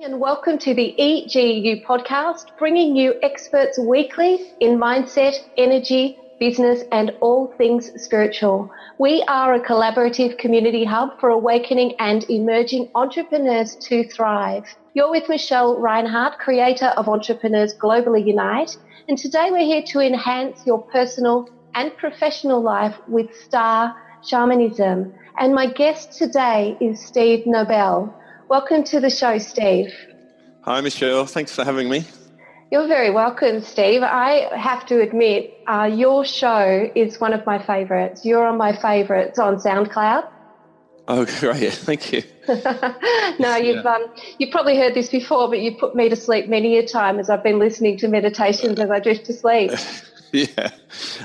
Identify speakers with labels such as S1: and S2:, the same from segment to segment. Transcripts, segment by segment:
S1: And welcome to the EGU podcast, bringing you experts weekly in mindset, energy, business, and all things spiritual. We are a collaborative community hub for awakening and emerging entrepreneurs to thrive. You're with Michelle Reinhardt, creator of Entrepreneurs Globally Unite, and today we're here to enhance your personal and professional life with star shamanism. And my guest today is Steve Nobel. Welcome to the show, Steve.
S2: Hi, Michelle. Thanks for having me.
S1: You're very welcome, Steve. I have to admit, uh, your show is one of my favorites. You're on my favorites on SoundCloud.
S2: Oh, great. Thank you.
S1: no, you've, yeah. um, you've probably heard this before, but you've put me to sleep many a time as I've been listening to meditations as I drift to sleep.
S2: Yeah,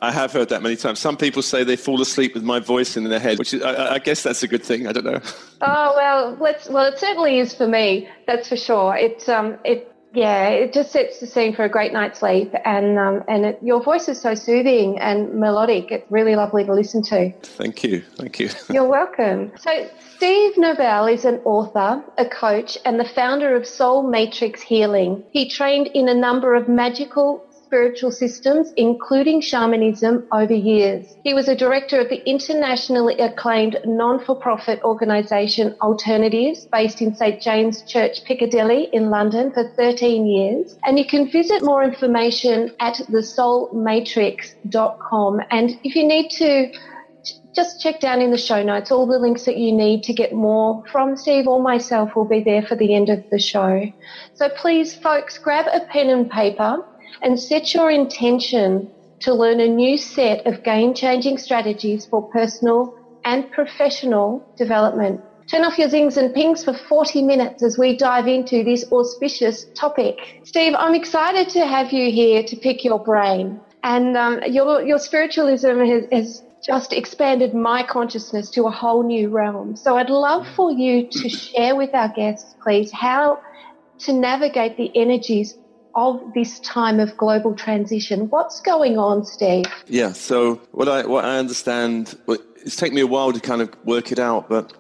S2: I have heard that many times. Some people say they fall asleep with my voice in their head, which is, I, I, guess that's a good thing. I don't know.
S1: Oh well, let's. Well, it certainly is for me. That's for sure. It um, it yeah, it just sets the scene for a great night's sleep, and um, and it, your voice is so soothing and melodic. It's really lovely to listen to.
S2: Thank you, thank you.
S1: You're welcome. So Steve Nobel is an author, a coach, and the founder of Soul Matrix Healing. He trained in a number of magical spiritual systems, including shamanism, over years. He was a director of the internationally acclaimed non-for-profit organisation Alternatives, based in St James Church, Piccadilly in London for 13 years. And you can visit more information at thesoulmatrix.com. And if you need to just check down in the show notes all the links that you need to get more from Steve or myself will be there for the end of the show. So please, folks, grab a pen and paper and set your intention to learn a new set of game changing strategies for personal and professional development. Turn off your zings and pings for 40 minutes as we dive into this auspicious topic. Steve, I'm excited to have you here to pick your brain. And um, your, your spiritualism has, has just expanded my consciousness to a whole new realm. So I'd love for you to share with our guests, please, how to navigate the energies of this time of global transition. What's going on, Steve?
S2: Yeah, so what I, what I understand, it's taken me a while to kind of work it out, but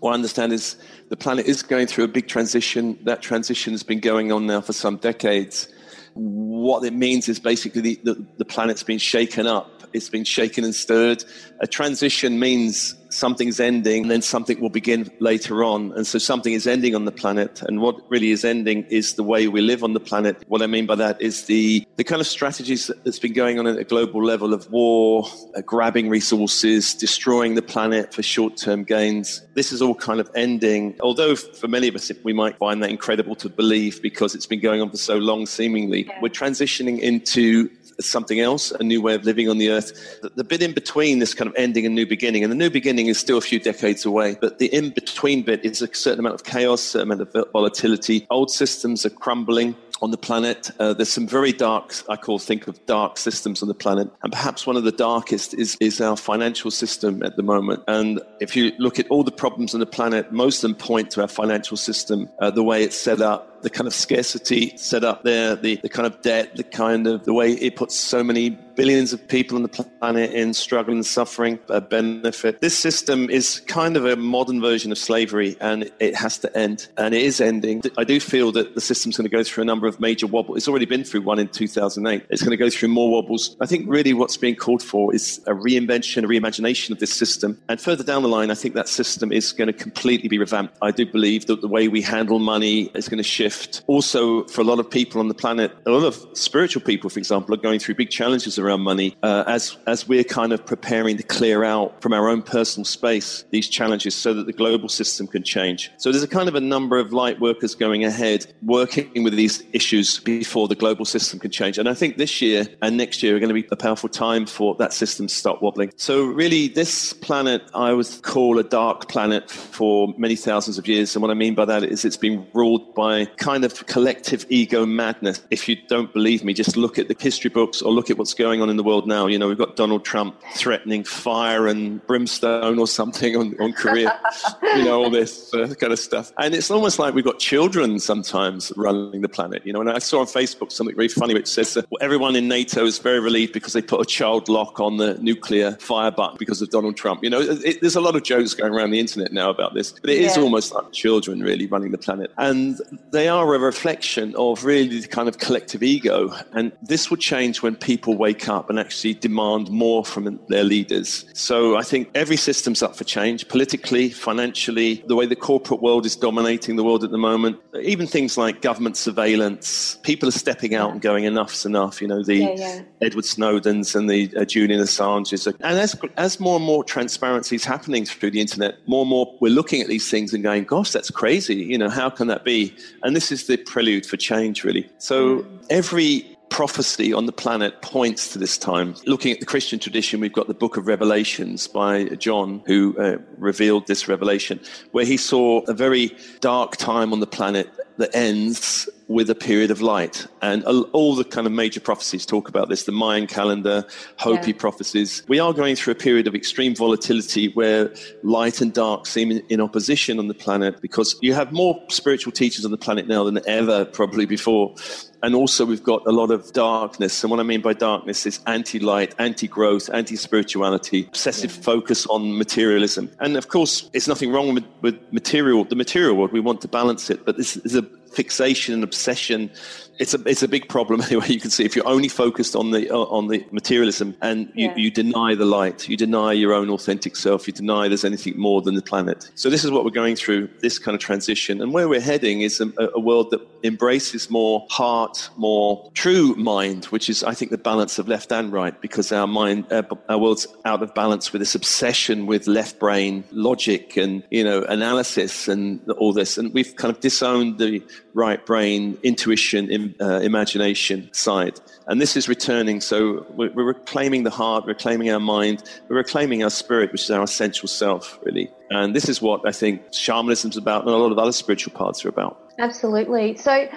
S2: what I understand is the planet is going through a big transition. That transition has been going on now for some decades. What it means is basically the, the, the planet's been shaken up it's been shaken and stirred. A transition means something's ending and then something will begin later on. And so something is ending on the planet. And what really is ending is the way we live on the planet. What I mean by that is the, the kind of strategies that's been going on at a global level of war, uh, grabbing resources, destroying the planet for short term gains. This is all kind of ending. Although for many of us, we might find that incredible to believe because it's been going on for so long, seemingly, we're transitioning into something else, a new way of living on the earth. The, the, bit in between this kind of ending and new beginning, and the new beginning is still a few decades away, but the in between bit is a certain amount of chaos, a certain amount of volatility. Old systems are crumbling on the planet. Uh, there's some very dark, I call think of dark systems on the planet, and perhaps one of the darkest is is our financial system at the moment. And if you look at all the problems on the planet, most of them point to our financial system, uh, the way it's set up, the kind of scarcity set up there, the, the kind of debt, the kind of the way it puts so many billions of people on the planet in struggle and suffering a benefit. This system is kind of a modern version of slavery and it has to end. And it is ending. I do feel that the system's going to go through a number of major wobbles. It's already been through one in 2008. It's going to go through more wobbles. I think really what's being called for is a reinvention, a reimagination of this system. And further down the line, I think that system is going to completely be revamped. I do believe that the way we handle money is going to shift shift. Also, for a lot of people on the planet, a lot of spiritual people, for example, are going through big challenges around money uh, as, as we're kind of preparing to clear out from our own personal space these challenges so that the global system can change. So there's a kind of a number of light workers going ahead, working with these issues before the global system can change. And I think this year and next year are going to be a powerful time for that system to start wobbling. So really, this planet I would call a dark planet for many thousands of years. And what I mean by that is it's been ruled by kind of collective ego madness. If you don't believe me, just look at the history books or look at what's going on in the world now. You know, we've got Donald Trump threatening fire and brimstone or something on, on Korea, you know, all this uh, kind of stuff. And it's almost like we've got children sometimes running the planet, you know. And I saw on Facebook something very funny which says that everyone in NATO is very relieved because they put a child lock on the nuclear fire button because of Donald Trump. You know, it, there's a lot of jokes going around the internet now about this, but it yeah. is almost like children really running the planet. And they are a reflection of really the kind of collective ego. And this will change when people wake up and actually demand more from their leaders. So I think every system's up for change politically, financially, the way the corporate world is dominating the world at the moment, even things like government surveillance. People are stepping out and going, enough's enough. You know, the yeah, yeah. Edward Snowdens and the uh, Julian Assanges. And as, as more and more transparency is happening through the internet, more and more we're looking at these things and going, gosh, that's crazy. You know, how can that be? And this is the prelude for change, really. So every prophecy on the planet points to this time. Looking at the Christian tradition, we've got the book of Revelations by John, who uh, revealed this revelation, where he saw a very dark time on the planet that ends with a period of light. And all the kind of major prophecies talk about this the Mayan calendar, Hopi yeah. prophecies. We are going through a period of extreme volatility where light and dark seem in, opposition on the planet because you have more spiritual teachers on the planet now than ever, probably before. And also, we've got a lot of darkness. And what I mean by darkness is anti light, anti growth, anti spirituality, obsessive yeah. focus on materialism. And of course, it's nothing wrong with, with material, the material world. We want to balance it. But this is a fixation and obsession it's a it's a big problem anyway. You can see if you're only focused on the uh, on the materialism and you, yeah. you deny the light, you deny your own authentic self, you deny there's anything more than the planet. So this is what we're going through this kind of transition, and where we're heading is a, a world that embraces more heart, more true mind, which is I think the balance of left and right, because our mind uh, our world's out of balance with this obsession with left brain logic and you know analysis and all this, and we've kind of disowned the right brain intuition. In, uh, imagination side. And this is returning. So we're, we're, reclaiming the heart, reclaiming our mind, we're reclaiming our spirit, which is our essential self, really. And this is what I think shamanism is about and a lot of other spiritual paths are about.
S1: Absolutely. So,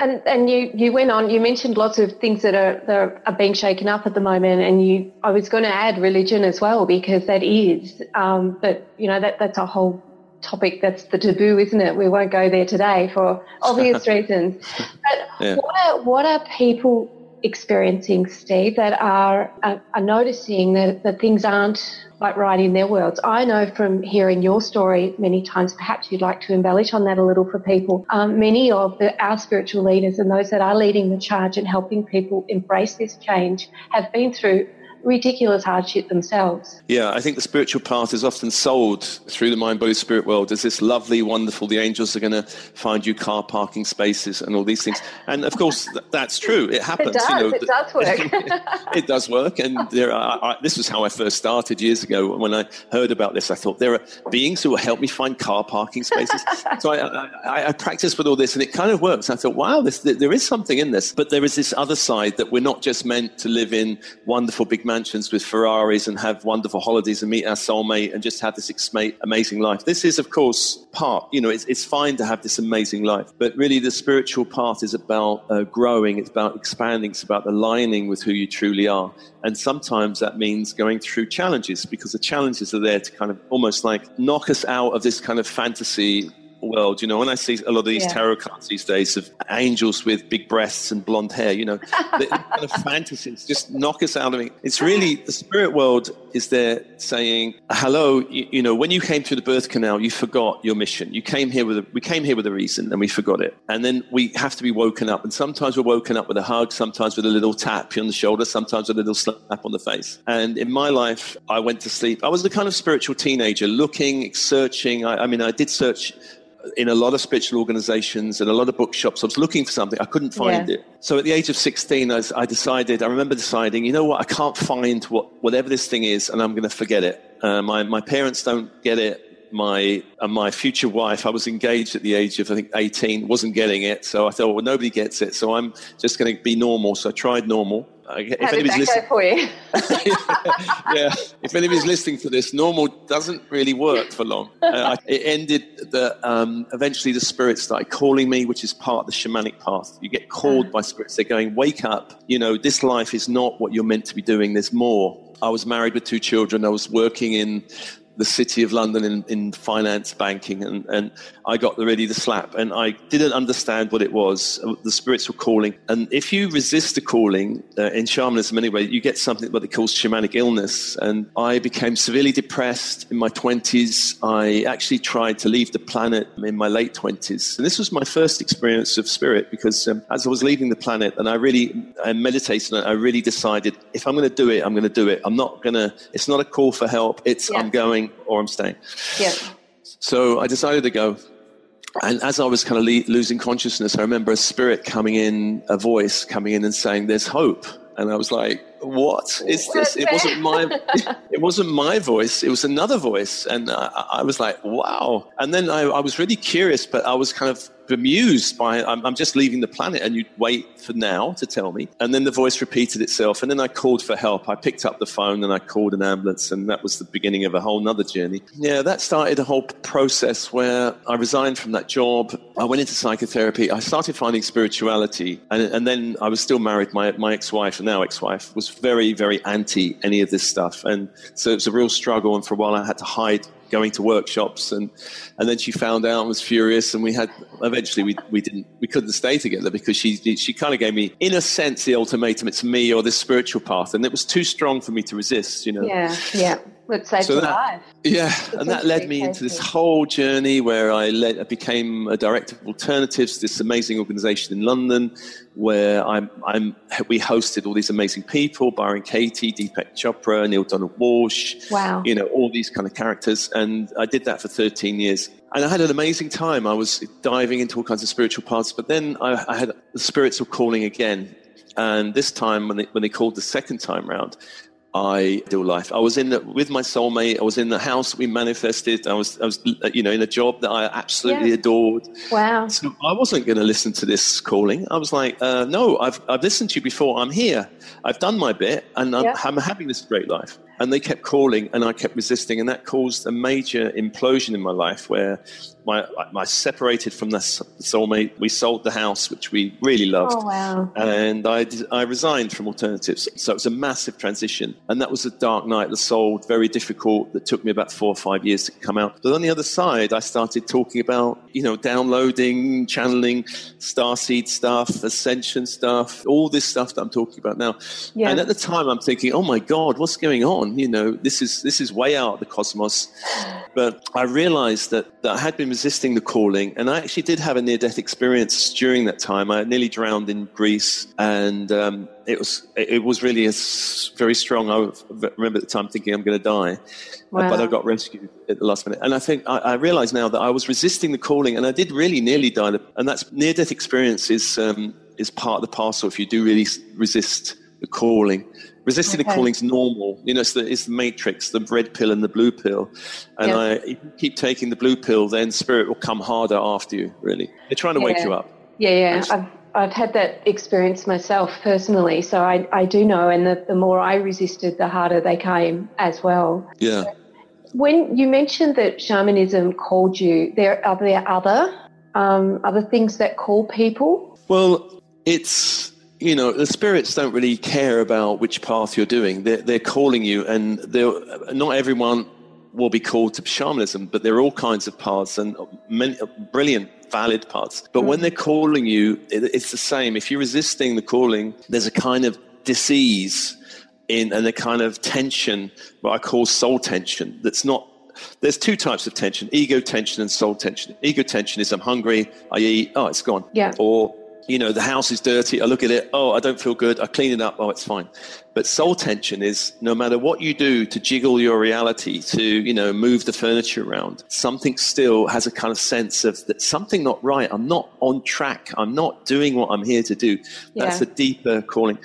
S1: and, and you, you went on, you mentioned lots of things that are, that are being shaken up at the moment. And you, I was going to add religion as well, because that is, um, but you know, that, that's a whole topic that's the taboo, isn't it? We won't go there today for obvious reasons. But yeah. what are what are people experiencing, Steve, that are are, are noticing that, that things aren't like right in their worlds? I know from hearing your story many times, perhaps you'd like to embellish on that a little for people. Um, many of the, our spiritual leaders and those that are leading the charge and helping people embrace this change have been through ridiculous hardship themselves.
S2: Yeah, I think the spiritual path is often sold through the mind body spirit world as this lovely, wonderful, the angels are going to find you car parking spaces and all these things. And of course, th- that's true. It happens. It
S1: does, you know, it does work.
S2: it does work. And there are, I, this was how I first started years ago. When I heard about this, I thought there are beings who will help me find car parking spaces. so I, I, I, practiced with all this and it kind of works. I thought, wow, this, there is something in this. But there is this other side that we're not just meant to live in wonderful big mansions with Ferraris and have wonderful holidays and meet our soulmate and just have this amazing life. This is, of course, part. You know, it's, it's fine to have this amazing life, but really the spiritual part is about uh, growing. It's about expanding. It's about aligning with who you truly are. And sometimes that means going through challenges because the challenges are there to kind of almost like knock us out of this kind of fantasy world. You know, when I see a lot of these yeah. tarot cards these days of angels with big breasts and blonde hair, you know, the kind of fantasies just knock us out of it. It's really the spirit world is there saying, "Hello, you, you, know, when you came through the birth canal, you forgot your mission. You came here with a, we came here with a reason, and we forgot it. And then we have to be woken up. And sometimes we're woken up with a hug, sometimes with a little tap on the shoulder, sometimes a little slap on the face. And in my life, I went to sleep. I was the kind of spiritual teenager, looking, searching. I, I mean, I did search in a lot of spiritual organizations and a lot of bookshops. I was looking for something, I couldn't find yeah. it. So at the age of 16, I, I, decided, I remember deciding, you know what, I can't find what, whatever this thing is, and I'm going to forget it. Uh, my, my parents don't get it. My, uh, my future wife, I was engaged at the age of, I think, 18, wasn't getting it. So I thought, well, nobody gets it. So I'm just going to be normal. So I tried normal
S1: if How anybody's listening, for you?
S2: yeah, if anybody's listening to this, normal doesn't really work for long. Uh, it ended that um, eventually the spirits started calling me, which is part of the shamanic path. You get called uh-huh. by spirits. They're going, wake up. You know, this life is not what you're meant to be doing. There's more. I was married with two children. I was working in the city of London in, in finance banking, and, and I got ready to slap, and I didn't understand what it was. The spirits were calling, and if you resist the calling uh, in shamanism anyway, you get something what they call shamanic illness. And I became severely depressed in my twenties. I actually tried to leave the planet in my late twenties, and this was my first experience of spirit because um, as I was leaving the planet, and I really I meditated, and I really decided if I'm going to do it, I'm going to do it. I'm not going to. It's not a call for help. It's yeah. I'm going or I'm staying.
S1: Yeah.
S2: So I decided to go. And as I was kind of le- losing consciousness, I remember a spirit coming in, a voice coming in and saying, There's hope. And I was like, what is this? It wasn't my, it wasn't my voice. It was another voice. And I, I was like, wow. And then I, I, was really curious, but I was kind of bemused by I'm, I'm, just leaving the planet and you'd wait for now to tell me. And then the voice repeated itself. And then I called for help. I picked up the phone and I called an ambulance. And that was the beginning of a whole nother journey. Yeah, that started a whole process where I resigned from that job. I went into psychotherapy. I started finding spirituality. And, and then I was still married. My, my ex-wife, and now ex-wife, was very, very anti any of this stuff. And so it was a real struggle. And for a while I had to hide going to workshops and and then she found out and was furious and we had eventually we, we didn't we couldn't stay together because she she kind of gave me in a sense the ultimatum it's me or this spiritual path and it was too strong for me to resist you know?
S1: Yeah. Yeah it saved so that, life.
S2: Yeah, and that led me into this whole journey where I, led, I became a director of alternatives, this amazing organization in London, where I'm, I'm, we hosted all these amazing people, Byron Katie, Deepak Chopra, Neale Donald Walsch.
S1: wow.
S2: you know, all these kind of characters. And I did that for 13 years. And I had an amazing time. I was diving into all kinds of spiritual paths, but then I, I had the spirits were calling again. And this time, when they, when they called the second time round, ideal life. I was in the, with my soulmate. I was in the house we manifested. I was, I was, you know, in a job that I absolutely yeah. adored.
S1: Wow.
S2: So I wasn't going to listen to this calling. I was like, uh, no, I've, I've listened to you before. I'm here. I've done my bit, and I'm, yeah. I'm having this great life. And they kept calling, and I kept resisting, and that caused a major implosion in my life where my, I separated from the soulmate. We sold the house, which we really loved.
S1: Oh, wow.
S2: And I, I resigned from alternatives. So it was a massive transition. And that was a dark night that sold, very difficult, that took me about four or five years to come out. But on the other side, I started talking about, you know, downloading, channeling, starseed stuff, ascension stuff, all this stuff that I'm talking about now. Yeah. And at the time, I'm thinking, oh my God, what's going on? You know, this is, this is way out of the cosmos. But I realized that, that I had been resisting the calling. And I actually did have a near death experience during that time. I nearly drowned in Greece, and um, it was it was really a very strong. I remember at the time thinking I'm going to die, wow. but I got rescued at the last minute. And I think I, I realized now that I was resisting the calling, and I did really nearly die. And that's near death experience is um, is part of the parcel. If you do really resist the calling. Resisting okay. the calling is normal. You know, it's the, it's the matrix, the red pill and the blue pill. And yeah. I, if you keep taking the blue pill, then spirit will come harder after you, really. They're trying to yeah. wake you up.
S1: Yeah, yeah. I've, I've had that experience myself personally. So I, I do know. And the, the more I resisted, the harder they came as well.
S2: Yeah.
S1: when you mentioned that shamanism called you, there are there other um, other things that call people?
S2: Well, it's you know, the spirits don't really care about which path you're doing. They're, they're calling you, and not everyone will be called to shamanism, but there are all kinds of paths and many, brilliant, valid paths. But when hmm. they're calling you, it, it's the same. If you're resisting the calling, there's a kind of disease in and a kind of tension, what I call soul tension, that's not there's two types of tension ego tension and soul tension ego tension is i'm hungry i eat oh it's gone
S1: yeah
S2: or you know, the house is dirty. I look at it. Oh, I don't feel good. I clean it up. Oh, it's fine. But soul tension is no matter what you do to jiggle your reality, to, you know, move the furniture around, something still has a kind of sense of that something not right. I'm not on track. I'm not doing what I'm here to do. That's yeah. a deeper calling.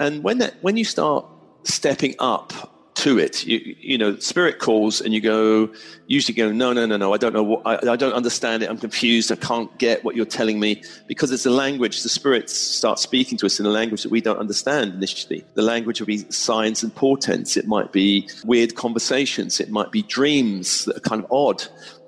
S2: And when that, when you start stepping up to it. You, you know, spirit calls and you go, usually go, no, no, no, no, I don't know what, I, I don't understand it. I'm confused. I can't get what you're telling me because it's a language. The spirits start speaking to us in a language that we don't understand initially. The language will be signs and portents. It might be weird conversations. It might be dreams that are kind of odd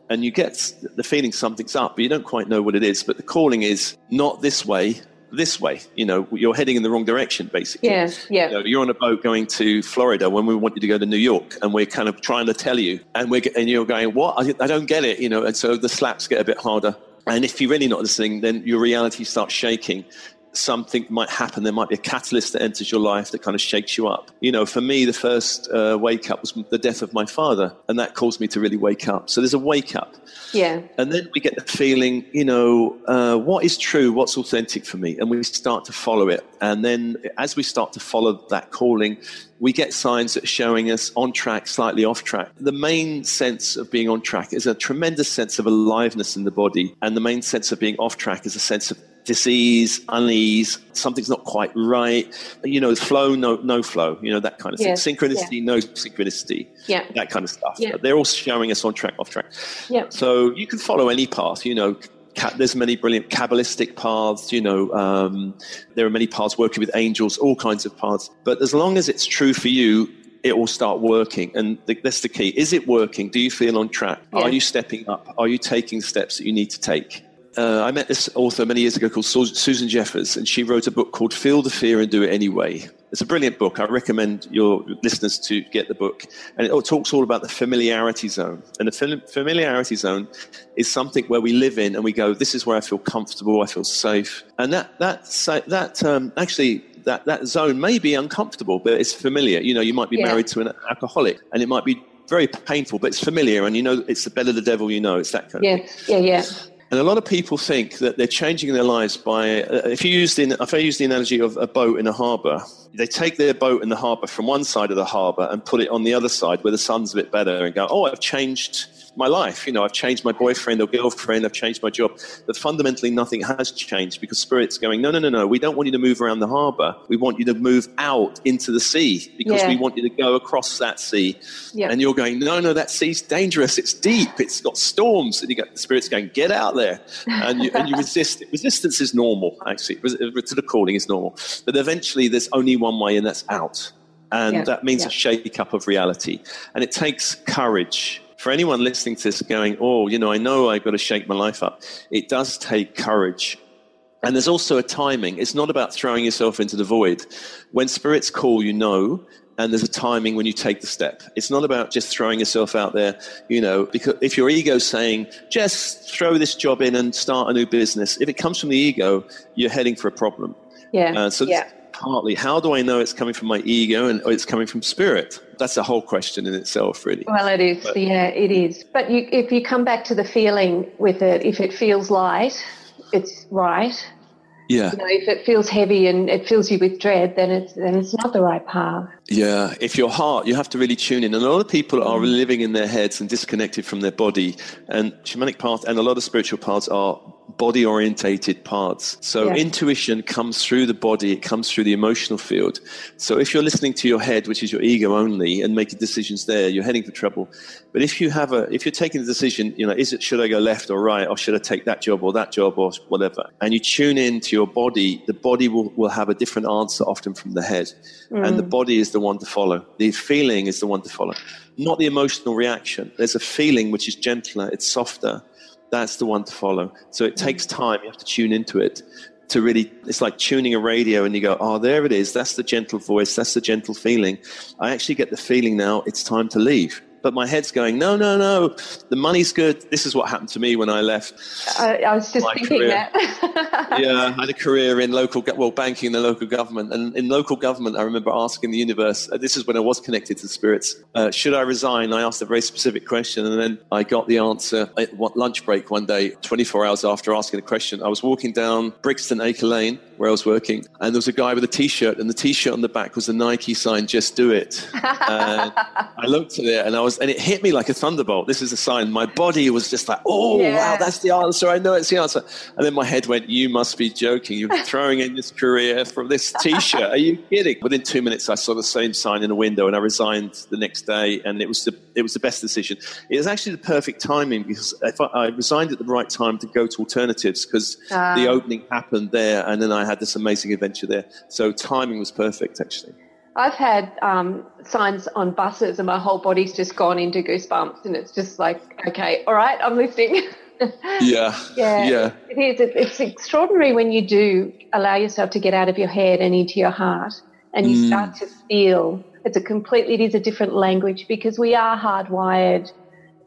S2: and you get the feeling something's up, but you don't quite know what it is. But the calling is not this way, this way. You know, you're heading in the wrong direction, basically.
S1: Yes, yeah.
S2: You know, you're on a boat going to Florida when we want you to go to New York, and we're kind of trying to tell you, and we're and you're going, what? I, I don't get it. You know, and so the slaps get a bit harder. And if you're really not listening, then your reality starts shaking something might happen. There might be a catalyst that enters your life that kind of shakes you up. You know, for me, the first uh, wake up was the death of my father, and that caused me to really wake up. So there's a wake up.
S1: Yeah.
S2: And then we get the feeling, you know, uh, what is true, what's authentic for me, and we start to follow it. And then as we start to follow that calling, we get signs that are showing us on track, slightly off track. The main sense of being on track is a tremendous sense of aliveness in the body, and the main sense of being off track is a sense of disease, unease, something's not quite right. You know, flow, no, no flow. You know that kind of thing. Synchronicity, yeah. no synchronicity.
S1: Yeah,
S2: that kind of stuff. Yeah. they're all showing us on track, off track.
S1: Yeah.
S2: So you can follow any path. You know, there's many brilliant kabbalistic paths you know um, there are many paths working with angels all kinds of paths but as long as it's true for you it will start working and the, that's the key is it working do you feel on track yeah. are you stepping up are you taking steps that you need to take uh, I met this author many years ago called Susan Jeffers, and she wrote a book called Feel the Fear and Do It Anyway. It's a brilliant book. I recommend your listeners to get the book. And it talks all about the familiarity zone. And the familiarity zone is something where we live in and we go, this is where I feel comfortable, I feel safe. And that, that, that um, actually, that, that zone may be uncomfortable, but it's familiar. You know, you might be yeah. married to an alcoholic and it might be very painful, but it's familiar, and you know it's the better the devil you know. It's that kind
S1: yeah,
S2: of thing.
S1: Yeah, yeah, yeah,
S2: and a lot of people think that they're changing their lives by, uh, if you use the, if I use the analogy of a boat in a harbour, they take their boat in the harbour from one side of the harbour and put it on the other side where the sun's a bit better and go, oh, I've changed my life. You know, I've changed my boyfriend or girlfriend, I've changed my job. But fundamentally, nothing has changed because Spirit's going, no, no, no, no. We don't want you to move around the harbor. We want you to move out into the sea because yeah. we want you to go across that sea. Yeah. And you're going, no, no, that sea's dangerous. It's deep. It's got storms. And you get the Spirit's going, get out there. And you, and you resist. Resistance is normal, actually. Uh, to the calling is normal. But eventually, there's only one way, and that's out. And yeah. that means a shake up of reality. And it takes courage for anyone listening to this going, oh, you know, I know I've got to shake my life up, it does take courage. And there's also a timing. It's not about throwing yourself into the void. When spirits call, you know, and there's a timing when you take the step. It's not about just throwing yourself out there, you know, because if your ego's saying, just throw this job in and start a new business, if it comes from the ego, you're heading for a problem.
S1: Yeah. Uh,
S2: so
S1: yeah
S2: partly how do I know it's coming from my ego and it's coming from spirit? That's a whole question in itself, really.
S1: Well, it is. But, yeah, it is. But you, if you come back to the feeling with it, if it feels light, it's right.
S2: Yeah.
S1: You know, if it feels heavy and it fills you with dread, then it's then it's not the right path.
S2: Yeah. If your heart, you have to really tune in. And a lot of people are mm. living in their heads and disconnected from their body. And shamanic path and a lot of spiritual paths are body orientated parts. So yeah. intuition comes through the body, it comes through the emotional field. So if you're listening to your head, which is your ego only, and making decisions there, you're heading for trouble. But if you have a, if you're taking the decision, you know, is it, should I go left or right, or should I take that job or that job or whatever, and you tune in to your body, the body will, will have a different answer often from the head. Mm. And the body is the one to follow. The feeling is the one to follow, not the emotional reaction. There's a feeling which is gentler, it's softer that's the one to follow. So it takes mm. time. You have to tune into it to really, it's like tuning a radio and you go, oh, there it is. That's the gentle voice. That's the gentle feeling. I actually get the feeling now it's time to leave but my head's going, no, no, no, the money's good. This is what happened to me when I left.
S1: I, I was just thinking
S2: career.
S1: that.
S2: yeah, I had a career in local, well, banking in the local government. And in local government, I remember asking the universe, uh, this is when I was connected to the spirits, uh, should I resign? I asked a very specific question. And then I got the answer at lunch break one day, 24 hours after asking the question. I was walking down Brixton Acre Lane where I was working, and there was a guy with a T-shirt, and the T-shirt on the back was the Nike sign, "Just Do It." and I looked at it, and I was was, and it hit me like a thunderbolt. This is a sign. My body was just like, oh,
S1: Yeah.
S2: wow, that's the answer. I know it's the answer. And then my head went, you must be joking. You're throwing in this career from this t-shirt. Are you kidding? Within two minutes, I saw the same sign in a window and I resigned the next day. And it was the, it was the best decision. It was actually the perfect timing because if I, I resigned at the right time to go to alternatives because
S1: Ah.
S2: the opening happened there. And then I had this amazing adventure there. So timing was perfect, actually.
S1: I've had um, signs on buses, and my whole body's just gone into goosebumps, and it's just like, okay, all right, I'm listening.
S2: Yeah.
S1: Yeah.
S2: Yeah.
S1: It is. It- It's extraordinary when you do allow yourself to get out of your head and into your heart, and you
S2: Mm.
S1: start to feel. It's a completely. It is a different language because we are hardwired.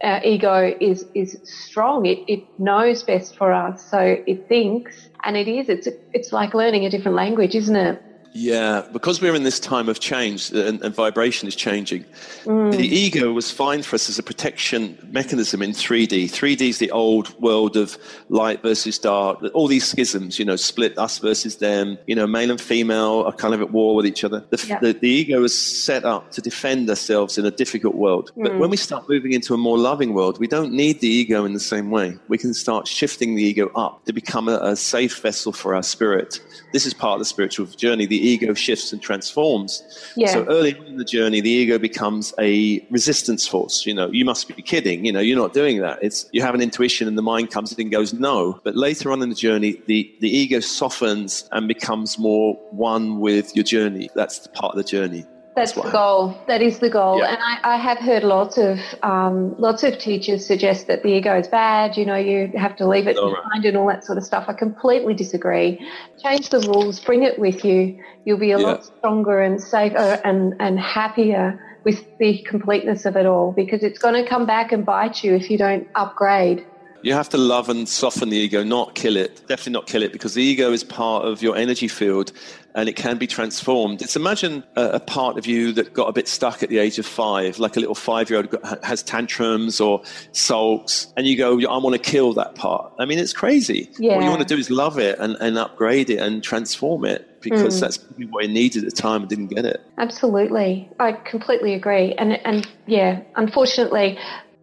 S1: Our ego is is strong. It it knows best for us, so it thinks, and it is. It's it's like learning a different language, isn't it?
S2: Yeah, because we're in this time of change and, and vibration is changing.
S1: Mm.
S2: The ego was fine for us as a protection mechanism in 3D. 3D is the old world of light versus dark. All these schisms, you know, split us versus them. You know, male and female are kind of at war with each other. The,
S1: Yeah.
S2: the, the ego is set up to defend ourselves in a difficult world. But
S1: Mm.
S2: when we start moving into a more loving world, we don't need the ego in the same way. We can start shifting the ego up to become a, a safe vessel for our spirit. This is part of the spiritual journey. The ego shifts and transforms.
S1: Yeah.
S2: So early on in the journey, the ego becomes a resistance force. You know, you must be kidding. You know, you're not doing that. It's you have an intuition, and the mind comes in and goes no. But later on in the journey, the the ego softens and becomes more one with your journey. That's the part of the journey.
S1: That's the goal. That is the goal.
S2: Yeah.
S1: And I, I have heard lots of um, lots of teachers suggest that the ego is bad. You know, you have to leave it
S2: All right.
S1: behind and all that sort of stuff. I completely disagree. Change the rules. Bring it with you. You'll be a
S2: Yeah.
S1: lot stronger and safer and and happier with the completeness of it all because it's going to come back and bite you if you don't upgrade.
S2: You have to love and soften the ego, not kill it. Definitely not kill it, because the ego is part of your energy field and it can be transformed. It's imagine a, a part of you that got a bit stuck at the age of five, like a little five year old has tantrums or sulks, and you go, I want to kill that part. I mean, it's crazy. What you want to do is love it and, and upgrade it and transform it because
S1: Mm.
S2: that's what it needed at the time and didn't get it.
S1: Absolutely. I completely agree. And and yeah, unfortunately,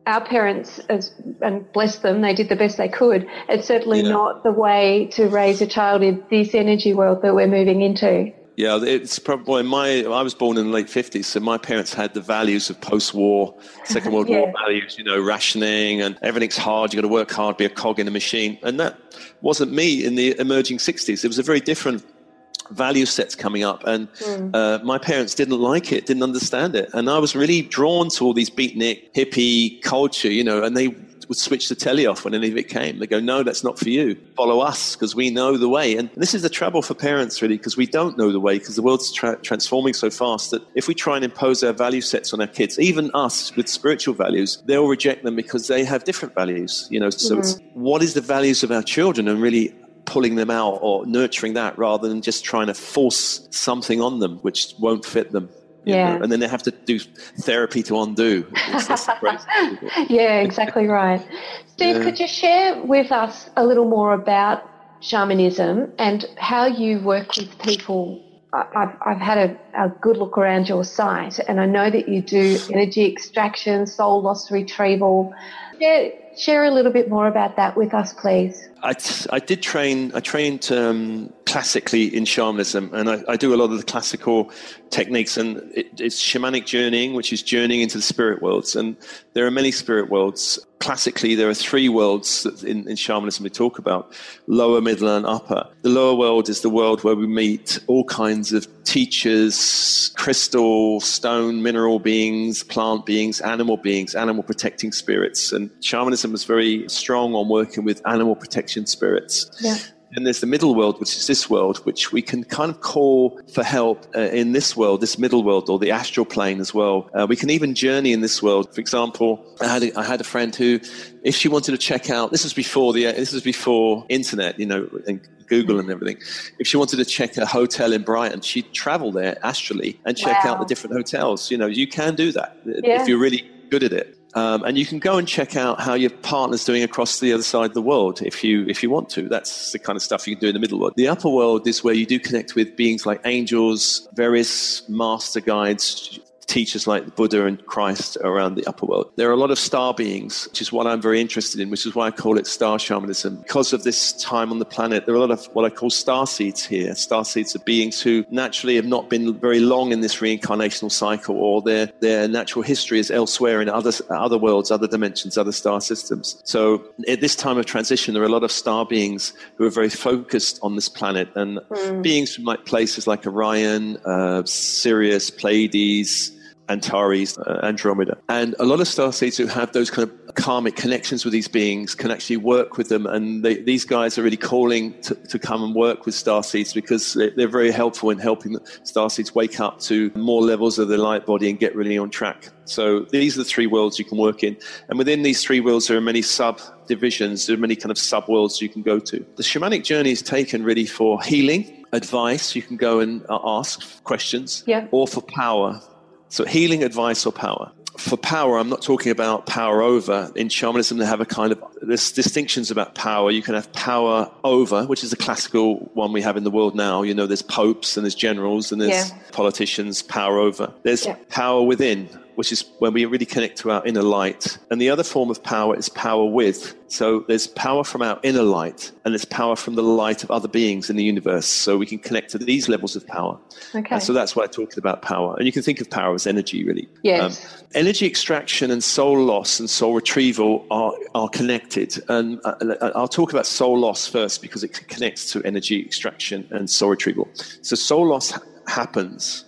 S1: our parents as and bless them, they did the best they could. It's certainly
S2: Yeah.
S1: not the way to raise a child in this energy world that we're moving into.
S2: Yeah, it's probably my. I was born in the late fifties, so my parents had the values of post-war, Second World War values. You know, rationing and everything's hard. You got to work hard, be a cog in a machine, and that wasn't me in the emerging sixties. It was a very different value sets coming up, and uh, my parents didn't like it, didn't understand it, and I was really drawn to all these beatnik hippie culture. You know, and they would switch the telly off when any of it came. They go, no, that's not for you. Follow us because we know the way. And this is the trouble for parents, really, because we don't know the way because the world's tra- transforming so fast that if we try and impose our value sets on our kids, even us with spiritual values, they'll reject them because they have different values. You know, so it's what is the values of our children and really pulling them out or nurturing that rather than just trying to force something on them which won't fit them.
S1: Yeah.
S2: know, And then they have to do therapy to undo. It's, it's crazy.
S1: yeah, exactly right. Steve,
S2: Yeah.
S1: could you share with us a little more about shamanism and how you work with people? I've, I've had a, a good look around your site and I know that you do energy extraction, soul loss retrieval. Share, share a little bit more about that with us, please.
S2: I, I did train, I trained um, classically in shamanism, and I, I do a lot of the classical techniques, and it, it's shamanic journeying, which is journeying into the spirit worlds. And there are many spirit worlds. Classically, there are three worlds that in, in shamanism we talk about lower, middle, and upper. The lower world is the world where we meet all kinds of teachers, crystal, stone, mineral beings, plant beings, animal beings, animal protecting spirits. And shamanism was very strong on working with animal protection spirits.
S1: Yeah.
S2: And there's the middle world, which is this world, which we can kind of call for help uh, in this world, this middle world, or the astral plane as well. Uh, we can even journey in this world. For example, I had a, I had a friend who, if she wanted to check out, this was before the this was before internet, you know, and Google and everything. If she wanted to check a hotel in Brighton, she'd travel there astrally and check
S1: Wow.
S2: out the different hotels. You know, you can do that
S1: Yeah.
S2: if you're really good at it. Um, and you can go and check out how your partner's doing across the other side of the world if you if you want to. That's the kind of stuff you can do in the middle world. The upper world is where you do connect with beings like angels, various master guides, teachers like the Buddha and Christ around the upper world. There are a lot of star beings, which is what I'm very interested in, which is why I call it star shamanism. Because of this time on the planet, there are a lot of what I call star seeds here. Star seeds are beings who naturally have not been very long in this reincarnational cycle, or their, their natural history is elsewhere in other, other worlds, other dimensions, other star systems. So at this time of transition, there are a lot of star beings who are very focused on this planet and mm. beings from like places like Orion, uh, Sirius, Pleiades, Antares, uh, Andromeda. And a lot of star seeds who have those kind of karmic connections with these beings can actually work with them. And they, these guys are really calling to, to, come and work with star seeds because they're very helpful in helping the star seeds wake up to more levels of the light body and get really on track. So these are the three worlds you can work in. And within these three worlds, there are many sub divisions, there are many kind of sub worlds you can go to. The shamanic journey is taken really for healing, advice, you can go and ask questions,
S1: yeah.
S2: or for power so healing, advice, or power. For power, I'm not talking about power over. In shamanism, they have a kind of there's distinctions about power. You can have power over, which is a classical one we have in the world now. You know, there's popes and there's generals and there's yeah. politicians. Power over. There's yeah. power within, which is when we really connect to our inner light. And the other form of power is power with. So there's power from our inner light, and there's power from the light of other beings in the universe. So we can connect to these levels of power.
S1: Okay.
S2: so that's why I talked about power. And you can think of power as energy, really.
S1: Yes.
S2: Um, energy extraction and soul loss and soul retrieval are, are connected. And uh, uh, I'll talk about soul loss first because it connects to energy extraction and soul retrieval. So soul loss happens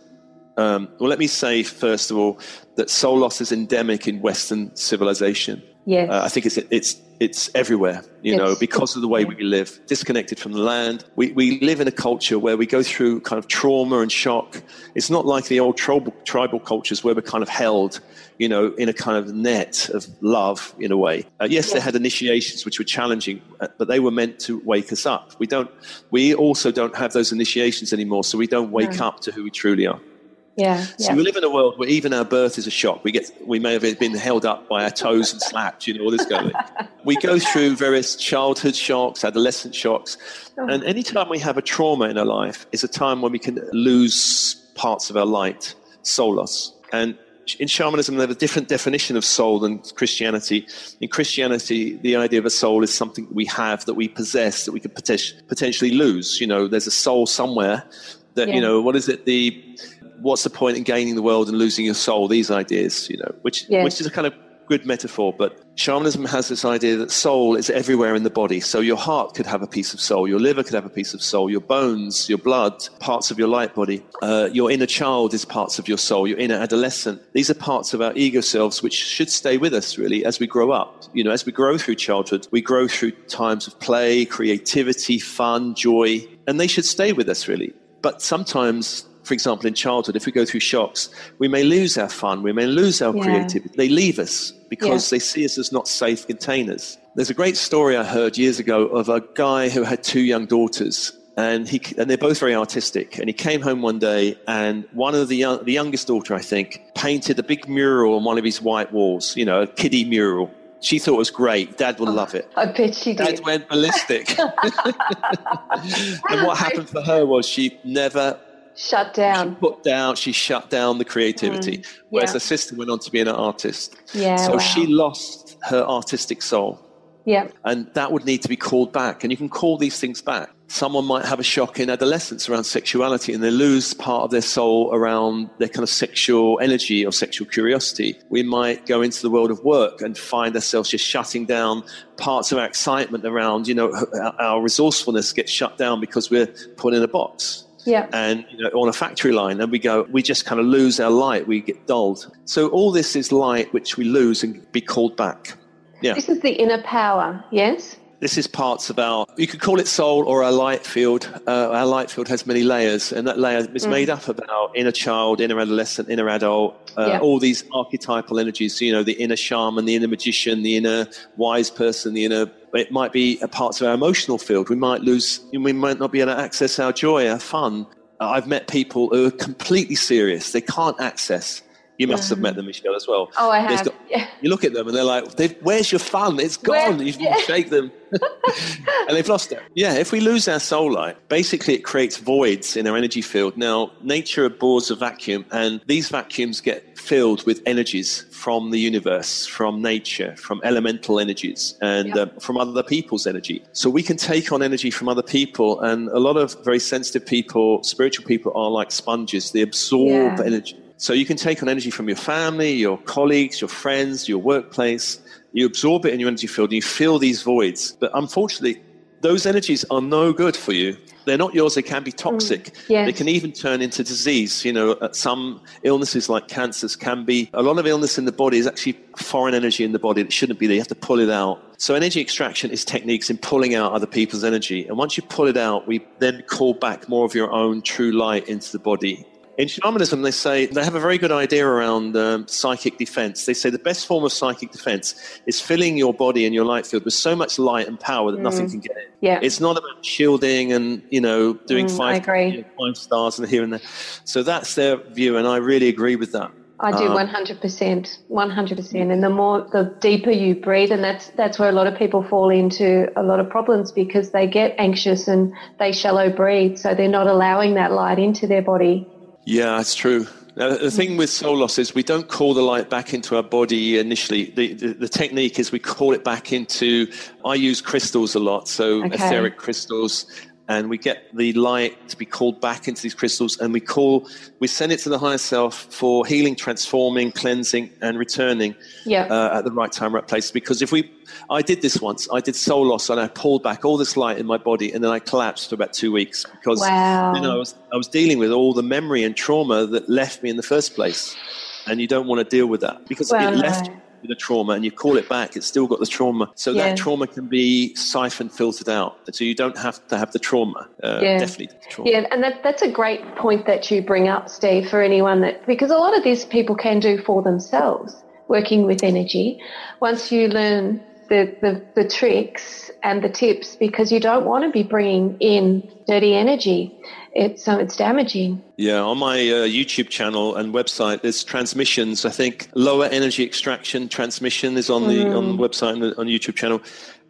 S2: um, well, let me say, first of all, that soul loss is endemic in Western civilization.
S1: Yes. Uh,
S2: I think it's, it's, it's everywhere, you yes. know, because of the way we live, disconnected from the land. We, we live in a culture where we go through kind of trauma and shock. It's not like the old tribal, tribal cultures where we're kind of held, you know, in a kind of net of love in a way. Uh, yes, they had initiations which were challenging, uh, but they were meant to wake us up. We don't, we also don't have those initiations anymore, so we don't wake no. up to who we truly are.
S1: Yeah,
S2: so we live in a world where even our birth is a shock. We get, we may have been held up by our toes and slapped, you know, all this going. we go through various childhood shocks, adolescent shocks, oh. and any time we have a trauma in our life is a time when we can lose parts of our light, soul loss. And in shamanism, they have a different definition of soul than Christianity. In Christianity, the idea of a soul is something we have, that we possess, that we could potentially lose. You know, there's a soul somewhere that, yeah. you know, what is it? The what's the point in gaining the world and losing your soul? These ideas, you know, which yes. which is a kind of good metaphor. But shamanism has this idea that soul is everywhere in the body. So your heart could have a piece of soul, your liver could have a piece of soul, your bones, your blood, parts of your light body, uh, your inner child is parts of your soul, your inner adolescent. These are parts of our ego selves which should stay with us really as we grow up. You know, as we grow through childhood, we grow through times of play, creativity, fun, joy, and they should stay with us really. But sometimes for example, in childhood, if we go through shocks, we may lose our fun, we may lose our yeah. creativity. They leave us because yeah. they see us as not safe containers. There's a great story I heard years ago of a guy who had two young daughters. And, he, and they're both very artistic. And he came home one day, and one of the, young, the youngest daughter, I think, painted a big mural on one of his white walls, you know, a kiddie mural. She thought it was great. Dad will oh, love it.
S1: Oh, I bet she
S2: did.
S1: Dad
S2: went ballistic. and what happened for her was she never
S1: shut down.
S2: She put down. She shut down the creativity. Mm, yeah. Whereas her sister went on to be an artist.
S1: Yeah.
S2: So
S1: wow.
S2: she lost her artistic soul.
S1: Yeah.
S2: And that would need to be called back. And you can call these things back. Someone might have a shock in adolescence around sexuality and they lose part of their soul around their kind of sexual energy or sexual curiosity. We might go into the world of work and find ourselves just shutting down parts of our excitement around, you know, our resourcefulness gets shut down because we're put in a box
S1: yeah.
S2: and you know, on a factory line, and we go, we just kind of lose our light, we get dulled. So all this is light which we lose and be called back. Yeah.
S1: This is the inner power, yes?
S2: This is parts of our, you could call it soul or our light field. Uh, our light field has many layers, and that layer is mm. made up of our inner child, inner adolescent, inner adult, uh, yeah. all these archetypal energies, you know, the inner shaman, the inner magician, the inner wise person, the inner, it might be a parts of our emotional field. We might lose, we might not be able to access our joy, our fun. I've met people who are completely serious. They can't access You must have met them, Michelle, as well.
S1: Oh, I have. Got,
S2: yeah. You look at them and they're like, "Where's your fun? It's gone." Where? You yeah. shake them, and they've lost it. Yeah, if we lose our soul light, basically it creates voids in our energy field. Now, nature abhors a vacuum, and these vacuums get filled with energies from the universe, from nature, from elemental energies, and yep. uh, from other people's energy. So we can take on energy from other people, and a lot of very sensitive people, spiritual people, are like sponges. They absorb yeah. energy. So you can take on energy from your family, your colleagues, your friends, your workplace. You absorb it in your energy field and you fill these voids. But unfortunately, those energies are no good for you. They're not yours. They can be toxic. Mm, yes. They can even turn into disease. You know, some illnesses like cancers can be. A lot of illness in the body is actually foreign energy in the body that shouldn't be there. You have to pull it out. So energy extraction is techniques in pulling out other people's energy. And once you pull it out, we then call back more of your own true light into the body. In shamanism, they say they have a very good idea around um, psychic defense. They say the best form of psychic defense is filling your body and your light field with so much light and power that mm. nothing can get in.
S1: Yeah.
S2: It's not about shielding and, you know, doing mm, five, you know, five stars and here and there. So that's their view, and I really agree with that.
S1: I do um, one hundred percent, one hundred percent. And the more, the deeper you breathe, and that's that's where a lot of people fall into a lot of problems because they get anxious and they shallow breathe, so they're not allowing that light into their body.
S2: Yeah, that's true. Now, the thing with soul loss is we don't call the light back into our body initially. The, the, the technique is we call it back into, I use crystals a lot, so okay. etheric crystals, and we get the light to be called back into these crystals and we call we send it to the higher self for healing transforming cleansing and returning
S1: yeah.
S2: uh, at the right time right place because if we i did this once i did soul loss and i pulled back all this light in my body and then i collapsed for about two weeks because
S1: wow.
S2: you know, I, was, I was dealing with all the memory and trauma that left me in the first place and you don't want to deal with that because well, it left no with a trauma and you call it back, it's still got the trauma. So yeah. that trauma can be siphoned, filtered out. So you don't have to have the trauma. Uh, yeah. Definitely trauma.
S1: Yeah, and that, that's a great point that you bring up, Steve, for anyone that, because a lot of this people can do for themselves, working with energy. Once you learn the, the, the tricks and the tips, because you don't want to be bringing in dirty energy it's um, it's damaging.
S2: Yeah, on my uh, YouTube channel and website, there's transmissions. I think lower energy extraction transmission is on the mm. on the website and the, on the YouTube channel,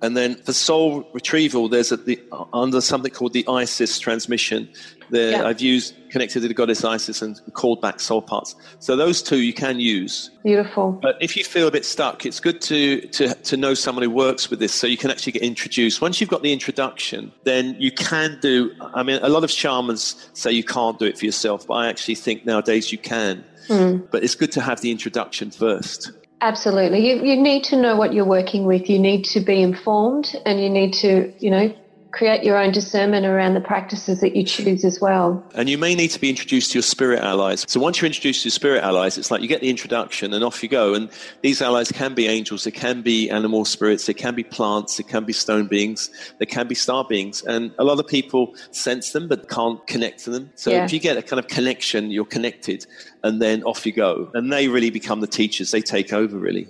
S2: and then for soul retrieval, there's a, the under something called the Isis transmission, there, yeah. I've used connected to the goddess Isis and called back soul parts. So those two you can use.
S1: Beautiful.
S2: But if you feel a bit stuck, it's good to, to, to know someone who works with this so you can actually get introduced. Once you've got the introduction, then you can do, I mean, a lot of shamans say you can't do it for yourself, but I actually think nowadays you can. Mm. But it's good to have the introduction first.
S1: Absolutely. You, you need to know what you're working with. You need to be informed and you need to, you know, create your own discernment around the practices that you choose as well.
S2: And you may need to be introduced to your spirit allies. So once you're introduced to your spirit allies, it's like you get the introduction and off you go. And these allies can be angels, they can be animal spirits, they can be plants, they can be stone beings, they can be star beings. And a lot of people sense them but can't connect to them. So yeah. if you get a kind of connection, you're connected and then off you go. And they really become the teachers, they take over really.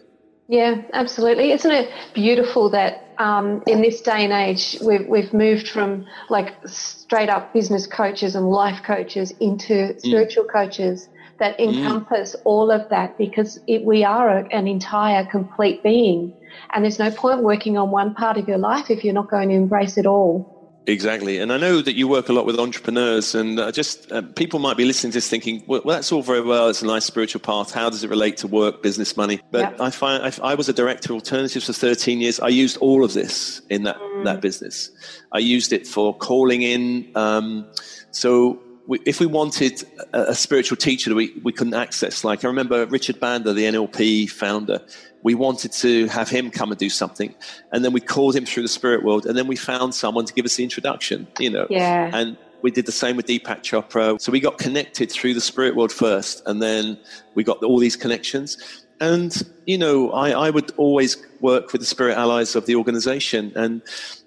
S1: Yeah, absolutely. Isn't it beautiful that um, in this day and age we've, we've moved from like straight up business coaches and life coaches into mm. spiritual mm. coaches that mm. encompass mm. all of that because it, we are a, an entire complete being. And there's no point working on one part of your life if you're not going to embrace it all.
S2: Exactly. And I know that you work a lot with entrepreneurs, and uh, just uh, people might be listening to this thinking, well, well, that's all very well. It's a nice spiritual path. How does it relate to work, business, money? But I find I, I, was a director of alternatives for 13 years. I used all of this in that, mm. that business. I used it for calling in. Um, so we, if we wanted a, a, spiritual teacher that we, we couldn't access, like I remember Richard Bandler, the NLP founder, we wanted to have him come and do something. And then we called him through the spirit world. And then we found someone to give us the introduction, you know.
S1: Yeah.
S2: And we did the same with Deepak Chopra. So we got connected through the spirit world first. And then we got all these connections. And, you know, I, I would always work with the spirit allies of the organization. And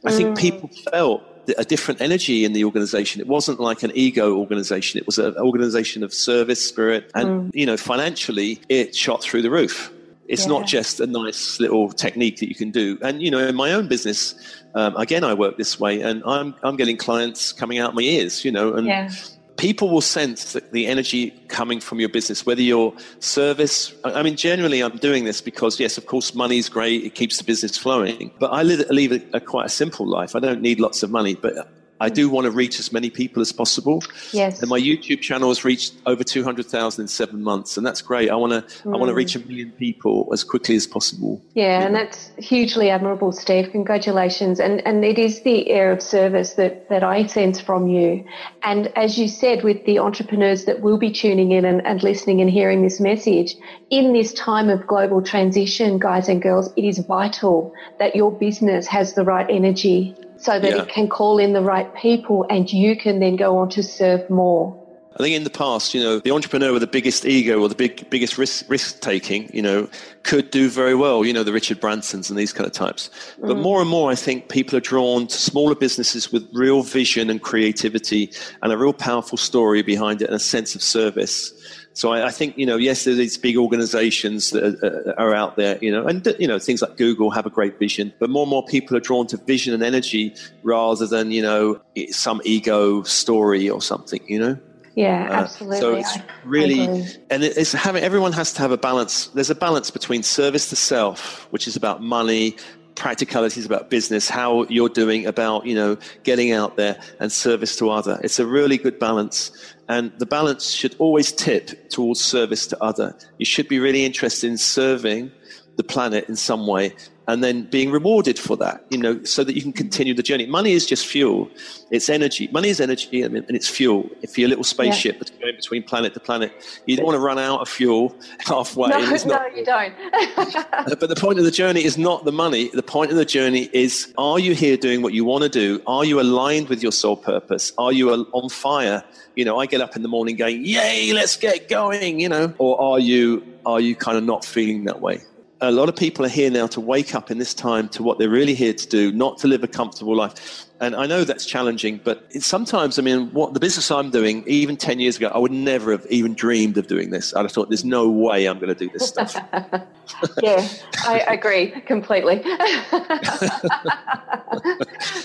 S2: I think mm. people felt a different energy in the organization. It wasn't like an ego organization. It was an organization of service, spirit, and mm. you know, financially, it shot through the roof. It's yeah. not just a nice little technique that you can do. And you know, in my own business, um, again, I work this way, and I'm I'm getting clients coming out my ears. You know, and. Yeah people will sense the energy coming from your business, whether your service. I mean, generally, I'm doing this because, yes, of course, money is great; it keeps the business flowing. But I live, live a, a quite a simple life. I don't need lots of money, but I do want to reach as many people as possible.
S1: Yes.
S2: And my YouTube channel has reached over 200,000 in seven months. And that's great. I want to, mm. I want to reach a million people as quickly as possible.
S1: Yeah. And that's hugely admirable, Steve. Congratulations. And, and it is the air of service that, that I sense from you. And as you said, with the entrepreneurs that will be tuning in and, and listening and hearing this message, in this time of global transition, guys and girls, it is vital that your business has the right energy so that yeah. it can call in the right people and you can then go on to serve more.
S2: I think in the past, you know, the entrepreneur with the biggest ego or the big, biggest risk, risk taking, you know, could do very well, you know, the Richard Bransons and these kind of types. But mm. more and more, I think people are drawn to smaller businesses with real vision and creativity and a real powerful story behind it and a sense of service. So I, I, think you know, yes, there's these big organisations that are, are, out there, you know, and you know, things like Google have a great vision, but more and more people are drawn to vision and energy rather than you know some ego story or something, you know.
S1: Yeah, uh, absolutely.
S2: so it's really, and it's having everyone has to have a balance. There's a balance between service to self, which is about money, practicalities about business, how you're doing about, you know, getting out there and service to other. It's a really good balance. And the balance should always tip towards service to other. You should be really interested in serving the planet in some way and then being rewarded for that, you know, so that you can continue the journey. Money is just fuel. It's energy. Money is energy and it's fuel. If you're a little spaceship yeah. that's going between planet to planet, you don't want to run out of fuel halfway.
S1: No, not, no you don't.
S2: Uh, but the point of the journey is not the money. The point of the journey is, are you here doing what you want to do? Are you aligned with your soul purpose? Are you on fire? You know, I get up in the morning going, yay, let's get going, you know, or are you, are you kind of not feeling that way? A lot of people are here now to wake up in this time to what they're really here to do, not to live a comfortable life. And I know that's challenging, but sometimes, I mean, what the business I'm doing, even 10 years ago, I would never have even dreamed of doing this. I'd have thought, there's no way I'm going to do this stuff.
S1: yeah, I agree completely.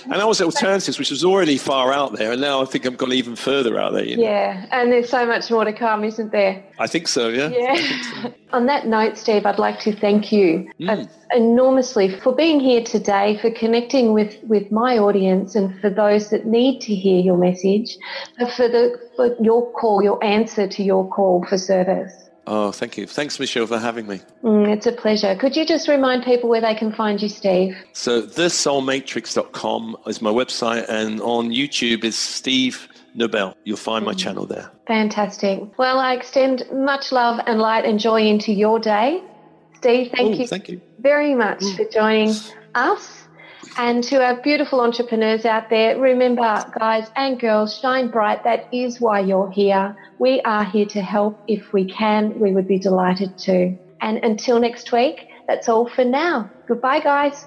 S1: and
S2: I was alternatives, which was already far out there, and now I think I've gone even further out there. You
S1: know? Yeah, and there's so much more to come, isn't there?
S2: I think so, yeah.
S1: Yeah. So. On that note, Steve, I'd like to thank you mm. enormously for being here today, for connecting with, with my audience and for those that need to hear your message, for the for your call, your answer to your call for service.
S2: Oh, thank you. Thanks, Michelle, for having me.
S1: Mm, it's a pleasure. Could you just remind people where they can find you, Steve?
S2: So, thesoulmatrix.com is my website, and on YouTube is Steve Nobel. You'll find my mm. channel there.
S1: Fantastic. Well, I extend much love and light and joy into your day. Steve, thank
S2: Ooh,
S1: you
S2: thank you
S1: very much for joining us and to our beautiful entrepreneurs out there, remember, guys and girls, shine bright. That is why you're here. We are here to help. If we can, we would be delighted to. And until next week, that's all for now. Goodbye, guys.